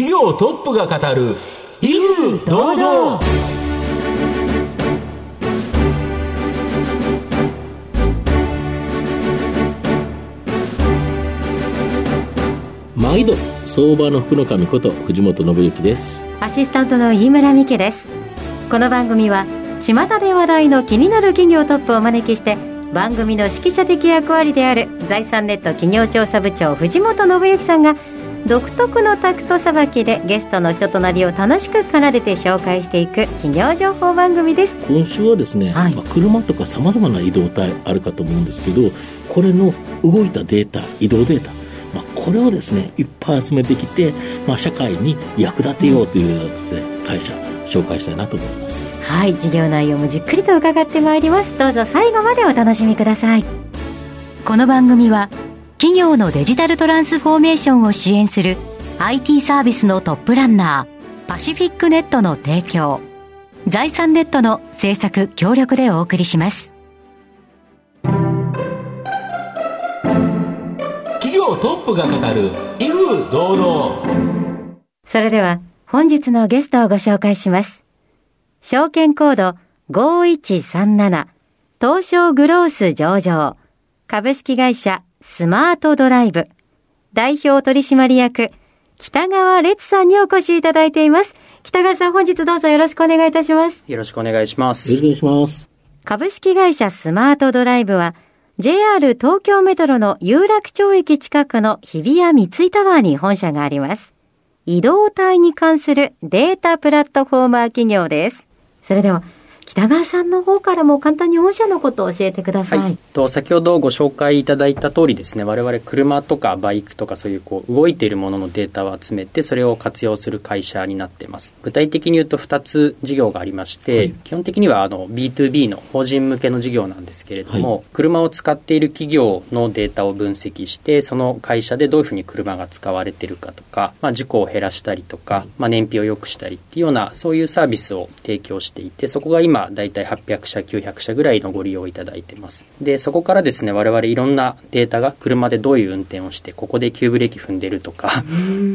企業トップが語る威風堂々毎度相場の福の神こと藤本信之です。アシスタントの飯村美希です。この番組は巷で話題の気になる企業トップをお招きして番組の指揮者的役割である財産ネット企業調査部長藤本信之さんが独特のタクトさばきでゲストの人となりを楽しく奏でて紹介していく企業情報番組です。今週はですね、はい、まあ、車とかさまざまな移動体あるかと思うんですけどこれの動いたデータ移動データまあ、これをですねいっぱい集めてきて、まあ、社会に役立てようというですね会社紹介したいなと思います。はい。事業内容もじっくりと伺ってまいります。どうぞ最後までお楽しみください。この番組は企業のデジタルトランスフォーメーションを支援する IT サービスのトップランナーパシフィックネットの提供。財産ネットの制作協力でお送りします。企業トップが語る威風堂々。それでは本日のゲストをご紹介します。証券コード5137東証グロース上場。株式会社スマートドライブ。代表取締役北川烈さんにお越しいただいています。北川さん本日どうぞよろしくお願いいたします。よろしくお願いします。よろしくお願いします。株式会社スマートドライブは JR 東京メトロの有楽町駅近くの日比谷三井タワーに本社があります。移動体に関するデータプラットフォーマー企業です。それでは、北川さんの方からも簡単に御社のことを教えてください、はい、と先ほどご紹介いただいた通りですね我々車とかバイクとかそういうこう動いているもののデータを集めてそれを活用する会社になっています。具体的に言うと2つ事業がありまして、はい、基本的にはあの B2B の法人向けの事業なんですけれども、はい、車を使っている企業のデータを分析してその会社でどういうふうに車が使われているかとか、まあ、事故を減らしたりとか、まあ、燃費を良くしたりっていうようなそういうサービスを提供していてそこが今大体800 800社、900社ぐらいのご利用いただいてます。で、そこからですね、我々いろんなデータが車でどういう運転をして、ここで急ブレーキ踏んでるとか、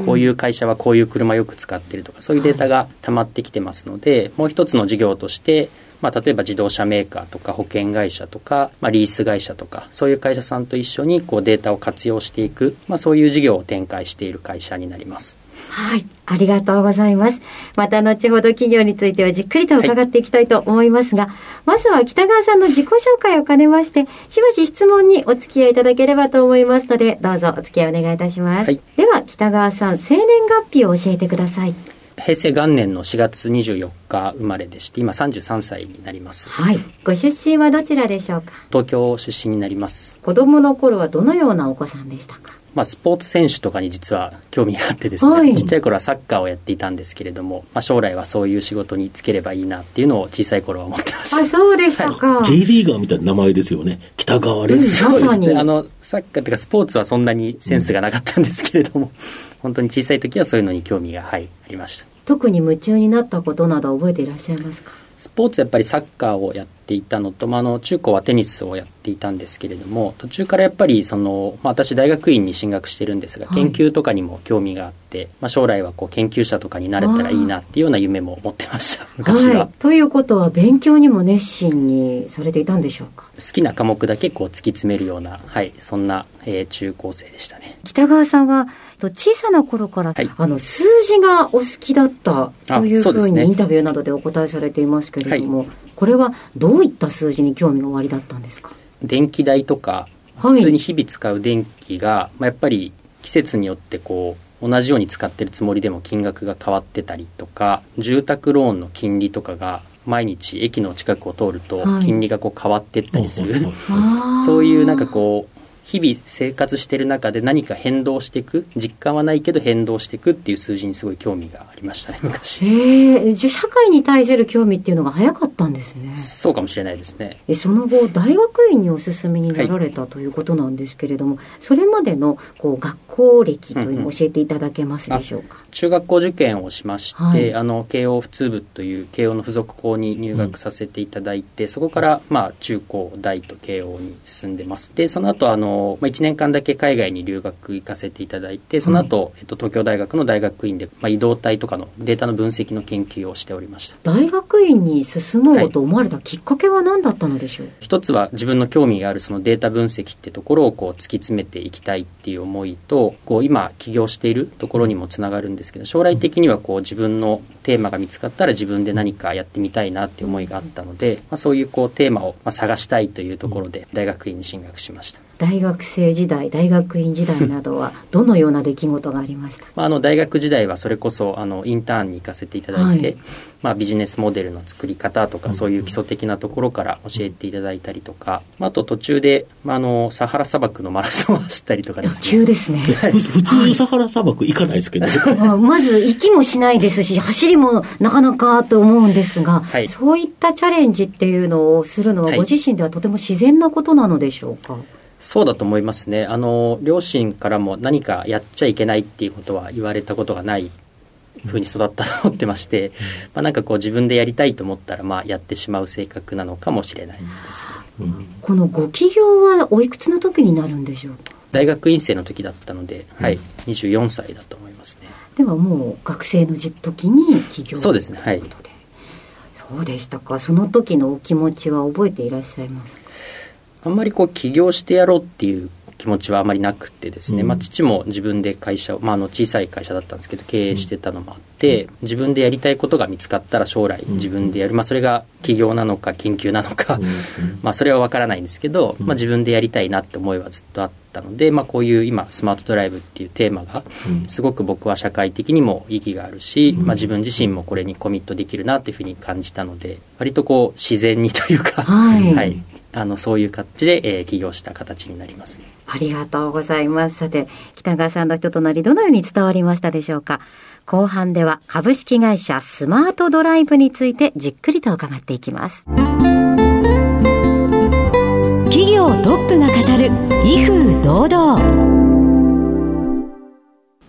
こういう会社はこういう車よく使ってるとか、そういうデータが溜まってきてますので、もう一つの事業として、まあ、例えば自動車メーカーとか保険会社とか、まあ、リース会社とかそういう会社さんと一緒にこうデータを活用していく、まあ、そういう事業を展開している会社になります。はい。ありがとうございます。また後ほど企業についてはじっくりと伺っていきたいと思いますが、はい、まずは北川さんの自己紹介を兼ねまして、しばし質問にお付き合いいただければと思いますので、どうぞお付き合いお願いいたします。はい、では、北川さん、生年月日を教えてください。平成元年の4月24日生まれでして今33歳になりますはいご出身はどちらでしょうか？東京出身になります子供の頃はどのようなお子さんでしたか？まあ、スポーツ選手とかに実は興味があってですね、はい、ちっちゃい頃はサッカーをやっていたんですけれども、まあ、将来はそういう仕事に就ければいいなっていうのを小さい頃は思ってました。あそうでしたか、はい、J リーガーみたいな名前ですよね。北川レッス、うん、そうですね。あのサッカーというかスポーツはそんなにセンスがなかったんですけれども、うん、本当に小さい時はそういうのに興味が、はい、ありました。特に夢中になったことなど覚えていらっしゃいますか？スポーツやっぱりサッカーをやっていたのと、まあ、あの中高はテニスをやっていたんですけれども途中からやっぱりその、まあ、私大学院に進学してるんですが、研究とかにも興味があって、まあ、将来はこう研究者とかになれたらいいなっていうような夢も持ってました昔は、はい、ということは勉強にも熱心にされていたんでしょうか？好きな科目だけこう突き詰めるような、はい、そんな、えー、中高生でしたね。北川さんは小さな頃から、はい、あの数字がお好きだったというふうにインタビューなどでお答えされていますけれども、はい、これはどういった数字に興味がおありだったんですか？電気代とか普通に日々使う電気が、まあ、やっぱり季節によってこう同じように使ってるつもりでも金額が変わってたりとか住宅ローンの金利とかが毎日駅の近くを通ると金利がこう変わってったりする、はい、そういうなんかこう日々生活してる中で何か変動していく実感はないけど変動していくっていう数字にすごい興味がありましたね昔。へえ社会に対する興味っていうのが早かったんですね。そうかもしれないですね。その後大学院にお進みになられた、はい、ということなんですけれどもそれまでのこう学校歴というのを教えていただけますでしょうか、うんうん、中学校受験をしまして、はい、あの慶応普通部という慶応の付属校に入学させていただいて、うん、そこからまあ中高大と慶応に進んでます。でその後あのの、まあ、1年間だけ海外に留学行かせていただいてその後、えっと東京大学の大学院で、まあ、移動体とかのデータの分析の研究をしておりました。大学院に進もうと思われたきっかけは何だったのでしょう、一つは自分の興味があるそのデータ分析ってところをこう突き詰めていきたいっていう思いとこう今起業しているところにもつながるんですけど将来的にはこう自分のテーマが見つかったら自分で何かやってみたいなっていう思いがあったので、まあ、そういうこうテーマをまあ探したいというところで大学院に進学しました。大学生時代大学院時代などは どのような出来事がありましたまあ、あの大学時代はそれこそあのインターンに行かせていただいて、はい。まあ、ビジネスモデルの作り方とかそういう基礎的なところから教えていただいたりとか、まあ、あと途中で、まあ、あのサハラ砂漠のマラソンを走ったりとかですね。急ですね。ふ 普通サハラ砂漠行かないですけど、まあまず息もしないですし走りもなかなかと思うんですが、はい。そういったチャレンジっていうのをするのははい。ご自身ではとても自然なことなのでしょうか、そうだと思いますね。あの両親からも何かやっちゃいけないっていうことは言われたことがないふうに育ったと思ってまして、まあ、なんかこう自分でやりたいと思ったらまあやってしまう性格なのかもしれないですね。うん。このご起業はおいくつの時になるんでしょうか？大学院生の時だったので、はい、24歳だと思いますね。ではもう学生の時に起業そうですねはい。そうでしたか。その時のお気持ちは覚えていらっしゃいますか？あんまりこう起業してやろうっていう気持ちはあまりなくてですね、うん。まあ、父も自分で会社を、まあ、あの小さい会社だったんですけど経営してたのもあって、自分でやりたいことが見つかったら将来自分でやる、まあ、それが起業なのか研究なのか、まあ、それは分からないんですけど、まあ、自分でやりたいなって思いはずっとあったので、まあ、こういう今スマートドライブっていうテーマがうん。すごく僕は社会的にも意義があるし、まあ、自分自身もこれにコミットできるなっていうふうに感じたので割とこう自然にというか、はいあのそういう形で、えー起業した形になりますね。ありがとうございます。さて、北川さんの人となりどのように伝わりましたでしょうか？後半では株式会社スマートドライブについてじっくりと伺っていきます。企業トップが語る威風堂々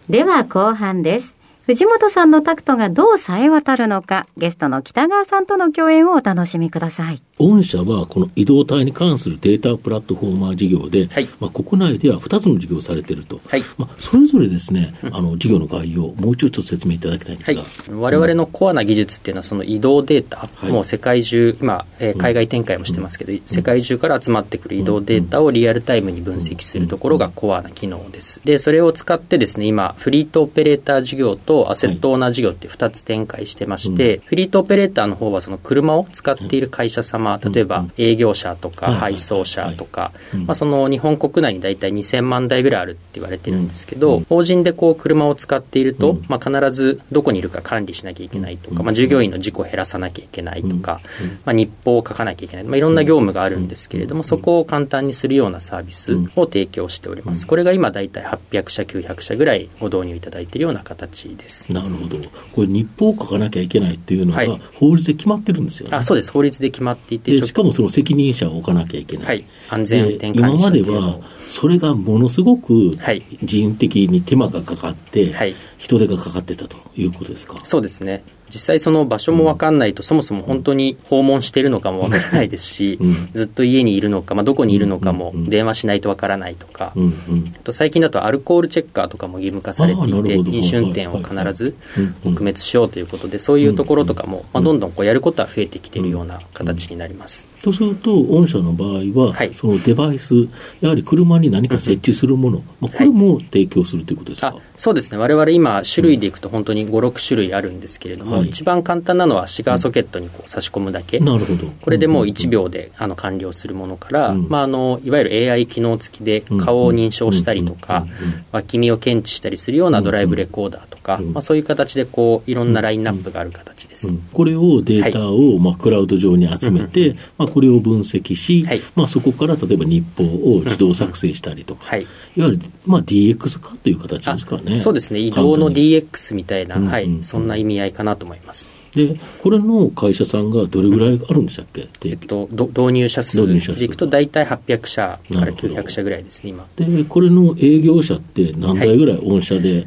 では後半です。藤本さんのタクトがどう冴え渡るのか、ゲストの北川さんとの共演をお楽しみください。御社はこの移動体に関するデータプラットフォーマー事業で、はい。まあ、国内では2つの事業をされていると、はい。まあ、それぞれですね、あの事業の概要をもう一度ちょっと説明いただきたいんですが、はい、我々のコアな技術っていうのはその移動データ、はい。もう世界中今、えー海外展開もしてますけど、世界中から集まってくる移動データをリアルタイムに分析するところがコアな機能です。でそれを使ってですね今フリートオペレーター事業とアセットオーナー事業って2つ展開してまして、フリートオペレーターの方はその車を使っている会社様例えば営業者とかはい配送車とか、うんまあ、その日本国内に大体2000万台ぐらいあるって言われてるんですけど、法人でこう車を使っていると、まあ、必ずどこにいるか管理しなきゃいけないとか、まあ、従業員の事故を減らさなきゃいけないとか、まあ、日報を書かなきゃいけない、まあ、いろんな業務があるんですけれども、そこを簡単にするようなサービスを提供しております。これが今大体800社、900社ぐらいご導入いただいているような形です。なるほど、これ、日報を書かなきゃいけないっていうのは、はい。法律で決まってるんですよね。あそうです。法律で決まっていてしかもその責任者を置かなきゃいけない。はい。安全運転今までは、それがものすごくはい。人的に手間がかかって、はい人手がかかってたということですか？そうですね。実際その場所も分かんないと、そもそも本当に訪問してるのかも分からないですし、うん。ずっと家にいるのか、まあ、どこにいるのかもうん。電話しないと分からないとか、うん。うん。あと最近だとアルコールチェッカーとかも義務化されていて飲酒運転を必ずうん撲滅しようということでそういうところとかも、まあ、どんどんこうやることは増えてきているような形になります。とすると、御社の場合は、はい。そのデバイス、やはり車に何か設置するもの、まあ、これも提供するということですか？あそうですね。我々今種類でいくと本当に56種類あるんですけれども、はい。一番簡単なのはシガーソケットにこう差し込むだけ、なるほど。これでもう1秒であの完了するものから、うん。まあ、あのいわゆる AI 機能付きで顔を認証したりとか脇見を検知したりするようなドライブレコーダーとか、うん。まあ、そういう形でこういろんなラインナップがある形です。うん。これをデータを、まあ、クラウド上に集めて、まあ、これを分析し、はい。まあ、そこから例えば日報を自動作成したりとか、はい。いわゆる、まあ、DX 化という形ですかね。そうですね。移動の簡単に DX みたいな、うんはいうん。そんな意味合いかなと思います。で、これの会社さんがどれぐらいあるんでしたっけ、えっと、ど導入者数でいくと大体800社からなるほど900社ぐらいですね今。で、これの営業者って何台ぐらい御社で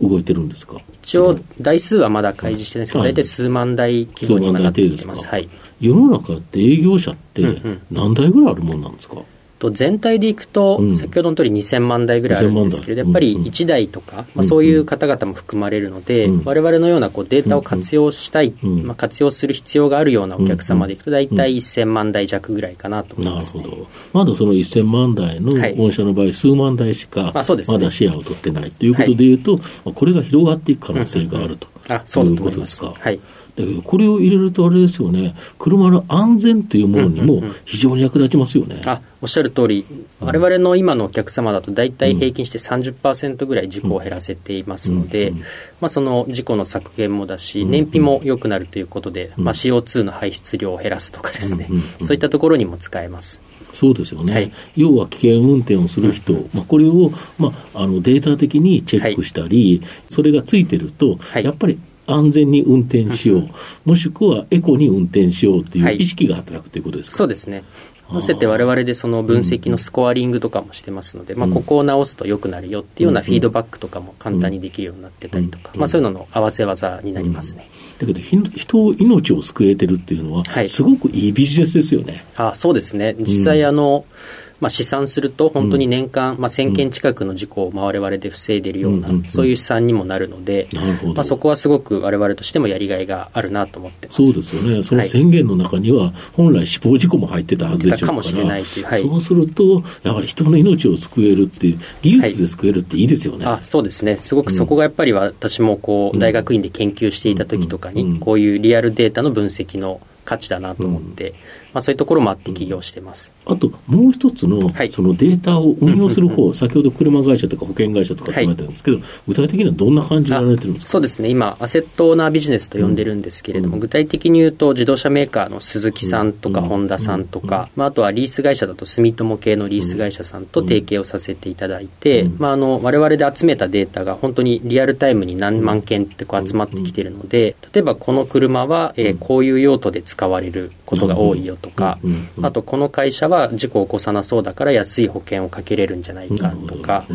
動いてるんですか、一応台数はまだ開示してないんですけど、はい。大体数万台規模に今なってきてます。はい。世の中って営業者ってうんうん。何台ぐらいあるもんなんですか、と全体でいくと、うん。先ほどの通り2000万台ぐらいあるんですけれど、2000やっぱり万台1台とか、まあ、そういう方々も含まれるので、うん。我々のようなこうデータを活用したい、うんまあ、活用する必要があるようなお客様でいくと、大体1000万台弱ぐらいかなと思いなるます、ね。ほど。まだその1000万台のはい。御社の場合、数万台しかまだシェアを取ってないということでいうと、まあこれが広がっていく可能性があるとあそうだいうと思います。か。はい。だけど、これを入れるとあれですよね、車の安全というものにも非常に役立ちますよね。あおっしゃる通り、我々の今のお客様だと、大体平均して30%ぐらい事故を減らせていますので、まあ、その事故の削減もだし、燃費も良くなるということで、まあ、CO2 の排出量を減らすとかですね、うんうん。そういったところにも使えます。そうですよね、はい。要は危険運転をする人、まあ、これを、まあ、あのデータ的にチェックしたり、それがついてると、はい。やっぱり安全に運転しよう、もしくはエコに運転しようといはい。う意識が働くということですか？そうですね。合わせて我々でその分析のスコアリングとかもしてますので、まあ、ここを直すと良くなるよっていうようなフィードバックとかも簡単にできるようになってたりとか、まあ、そういうのの合わせ技になりますね。だけど、ひ人を命を救えてるっていうのは、はい。すごくいいビジネスですよね。あそうですね、実際あの、まあ、試算すると、本当に年間、まあ、1000件近くの事故をまあ我々で防いでいるような、そういう試算にもなるので、まあ、そこはすごく我々としてもやりがいがあるなと思ってます。そうですよね、その宣言の中には、本来死亡事故も入ってたはずでしょうから、かもしれないというはい。そうすると、やはり人の命を救えるっていう、技術で救えるっていいですよね。あそうですね、すごくそこがやっぱり私もこう大学院で研究していた時とかに、こういうリアルデータの分析の価値だなと思って、まあ、そういうところもあって起業してます。あともう一つのはい。そのデータを運用する方、先ほど車会社とか保険会社とかって言われてるんですけど、具体的にはどんな感じでやられてるんですか？そうですね。今アセットオーナービジネスと呼んでるんですけれども、具体的に言うと自動車メーカーの鈴木さんとか、ホンダさんとか、まあ、あとはリース会社だと住友系のリース会社さんと提携をさせていただいて、まあ、あの我々で集めたデータが本当にリアルタイムに何万件ってこう集まってきてるので例えばこの車は、えーこういう用途で使われることが多いよとか、あとこの会社は事故を起こさなそうだから安い保険をかけれるんじゃないかとか、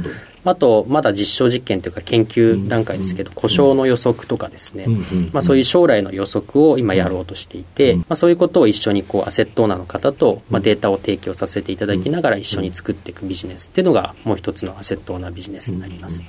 あと、まだ実証実験というか研究段階ですけど、故障の予測とかですね。まあそういう将来の予測を今やろうとしていて、まあそういうことを一緒にこうアセットオーナーの方と、まあデータを提供させていただきながら一緒に作っていくビジネスっていうのがもう一つのアセットオーナービジネスになります。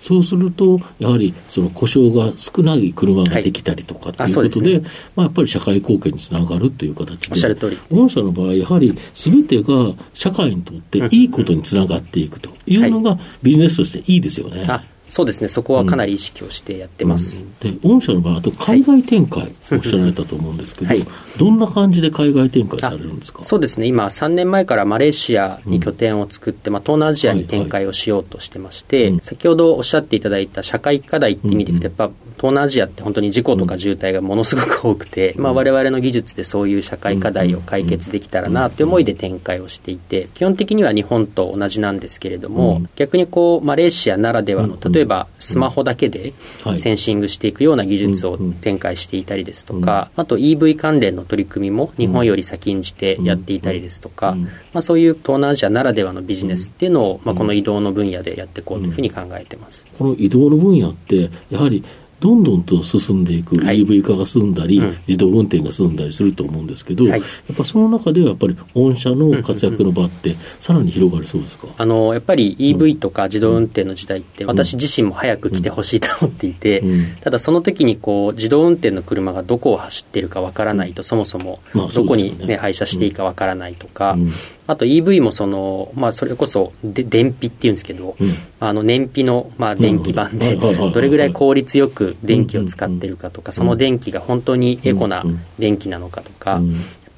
そうすると、やはりその故障が少ない車ができたりとかとあいうことで、そうですまあ、やっぱり社会貢献につながるという形で、おっしゃる通り。御社の場合、やはりすべてが社会にとっていいことにつながっていくというのがビジネスとしていいですよね。あそうですね、そこはかなり意識をしてやってます。で御社の場合、あと海外展開、おっしゃられたと思うんですけど、はい。どんな感じで海外展開されるんですか？そうですね。今3年前からマレーシアに拠点を作って、まあ、東南アジアに展開をしようとしてまして、うん先ほどおっしゃっていただいた社会課題って意味でいくとやっぱ東南アジアって本当に事故とか渋滞がものすごく多くて、まあ、我々の技術でそういう社会課題を解決できたらなという思いで展開をしていて基本的には日本と同じなんですけれども、逆にこうマレーシアならではの例えばスマホだけではい。センシングしていくような技術を展開していたりですとか、あと EV 関連の取り組みも日本より先んじてやっていたりですとか、まあ、そういう東南アジアならではのビジネスっていうのを、まあ、この移動の分野でやっていこうというふうに考えてます。この移動の分野って、やはりどんどんと進んでいく、はい。EV 化が進んだり、うん。自動運転が進んだりすると思うんですけど、はい。やっぱその中ではやっぱり御社の活躍の場って、さらに広がりそうですか？あのやっぱり EV とか自動運転の時代って私自身も早く来てほしいと思っていて、うん。ただその時にこう自動運転の車がどこを走ってるかわからないとそもそもまあどこに、ねね廃車していいかわからないとか、うんあと EV もその、まあ、それこそで燃費っていうんですけど、うん。あの燃費の、まあ、電気版でどれぐらい効率よく電気を使ってるかとかその電気が本当にエコな電気なのかとか、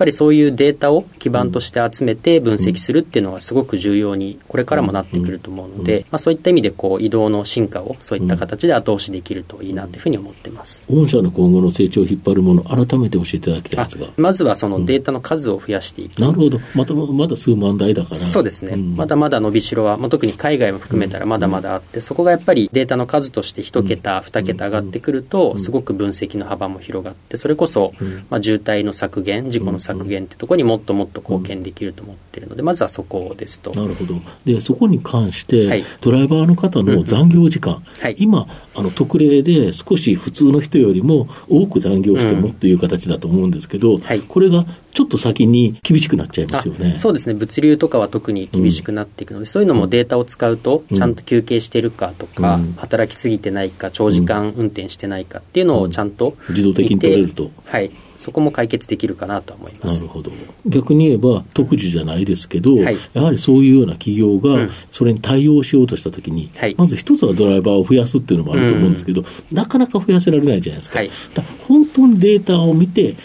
ぱりそういうデータを基盤として集めて分析するっていうのはすごく重要にこれからもなってくると思うので、まあ、そういった意味でこう移動の進化をそういった形で後押しできるといいなというふうに思ってます。御社の今後の成長を引っ張るもの、改めて教えていただきたいんあですが。まずはそのデータの数を増やしていく、なるほど。また、まだ数万台だから。そうですね、ん。まだまだ伸びしろは、まあ、特に海外も含めたらまだまだあって、そこがやっぱりデータの数として1桁、2桁上がってくると、すごく分析の幅も広がって、それこそ、まあ、渋滞の削減、事故の削削減ってところにもっともっと貢献できると思ってるので、まずはそこですと。なるほど。で、そこに関して、はい。ドライバーの方の残業時間、はい。今、あの、特例で少し普通の人よりも多く残業してもっていう形だと思うんですけど、はい。これがちょっと先に厳しくなっちゃいますよね。あそうですね。物流とかは特に厳しくなっていくので、そういうのもデータを使うと、うん。ちゃんと休憩してるかとか、うん。働きすぎてないか長時間運転してないかっていうのをちゃんと自動的に取れると。はいそこも解決できるかなとは思います。なるほど。逆に言えば、特需じゃないですけど、はい。やはりそういうような企業うがん、それに対応しようとしたときに、はい。まず一つはドライバーを増やすっていうのもあると思うんですけど、なかなか増やせられないじゃないですか。はい。だ本当にデータを見て、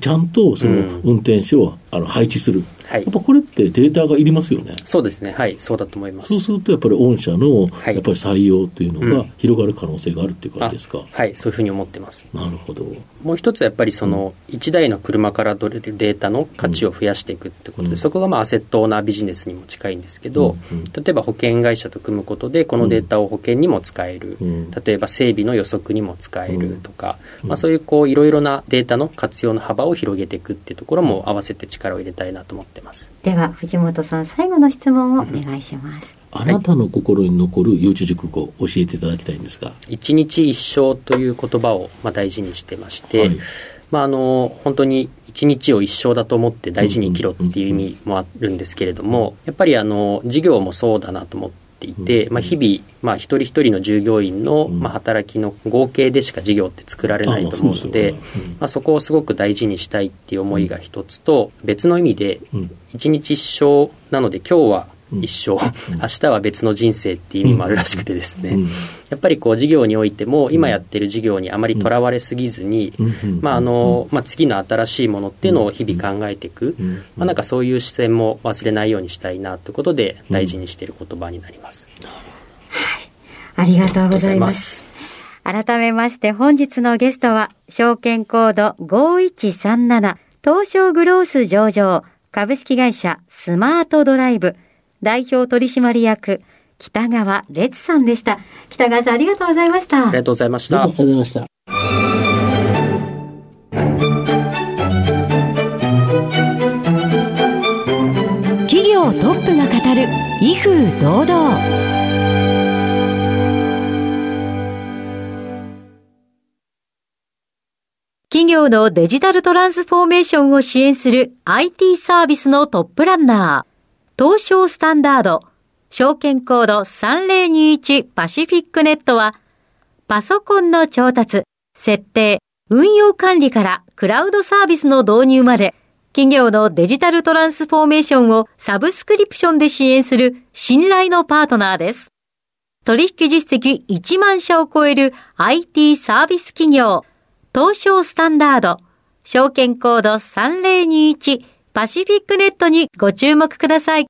ちゃんとそのうん。運転手をあの配置する。はい。やっぱこれってデータがいりますよね。そうですね。はい。そうだと思います。そうするとやっぱり御社のはい。やっぱり採用っていうのがうん広がる可能性があるっていう感じですか？はい。そういうふうに思ってます。なるほど。もう一つはやっぱりその1台の車から取れるデータの価値を増やしていくってことで、うん。そこがまあアセットオーナービジネスにも近いんですけど、うんうん。例えば保険会社と組むことでこのデータを保険にも使える、うん。例えば整備の予測にも使えるとか、うん。まあ、そういうこういろいろなデータの活用の幅を広げていくっていうところも合わせて力を入れたいなと思ってます。では藤本さん最後の質問をお願いします、あなたの心に残る幼稚熟語を教えていただきたいんですが。一日一生という言葉をまあ大事にしてまして、はいまあ、あの本当に一日を一生だと思って大事に生きろっていう意味もあるんですけれどもやっぱりあの事業もそうだなと思っていて、うん。まあ、日々、まあ、一人一人の従業員の、うん。まあ、働きの合計でしか事業って作られないと思うのであまあそこをすごく大事にしたいっていう思いが一つと別の意味でうん。一日一生なので今日は一生、うん。明日は別の人生っていう意味もあるらしくてですね、うん。やっぱりこう事業においても今やってる事業にあまりとらわれすぎずに、うん。まああのまあ、次の新しいものっていうのを日々考えていく、うん。まあ、なんかそういう視点も忘れないようにしたいなということで大事にしている言葉になります。ありがとうござい。まありがとうございます。す。改めまして本日のゲストは、証券コード5137東証グロース上場株式会社スマートドライブ代表取締役北川烈さんでした。北川さんありがとうございました。ありがとうございましたありがとうございました。企業トップが語る威風堂々企業のデジタルトランスフォーメーションを支援する IT サービスのトップランナー、東証スタンダード、証券コード3021パシフィックネットは、パソコンの調達、設定、運用管理からクラウドサービスの導入まで、企業のデジタルトランスフォーメーションをサブスクリプションで支援する信頼のパートナーです。取引実績1万社を超える IT サービス企業、東証スタンダード、証券コード3021パシフィックネットにご注目ください。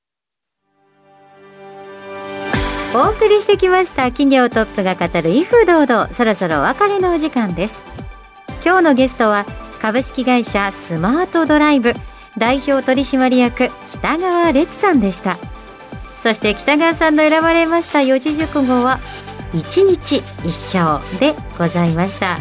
お送りしてきました企業トップが語る威風堂々、そろそろお別れのお時間です。今日のゲストは株式会社スマートドライブ代表取締役北川烈さんでした。そして北川さんの選ばれました四字熟語は一日一生でございました。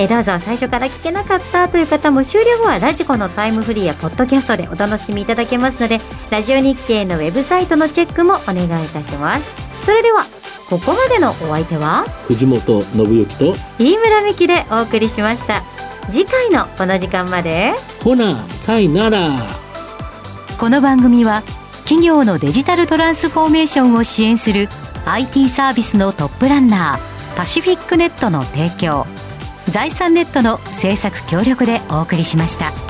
えーどうぞ最初から聞けなかったという方も終了後はラジコのタイムフリーやポッドキャストでお楽しみいただけますのでラジオ日経のウェブサイトのチェックもお願いいたします。それではここまでのお相手は？藤本信之と、飯村美希でお送りしました。次回のこの時間まで。ほな、さいなら。この番組は企業のデジタルトランスフォーメーションを支援する IT サービスのトップランナーパシフィックネットの提供財産ネットの制作協力でお送りしました。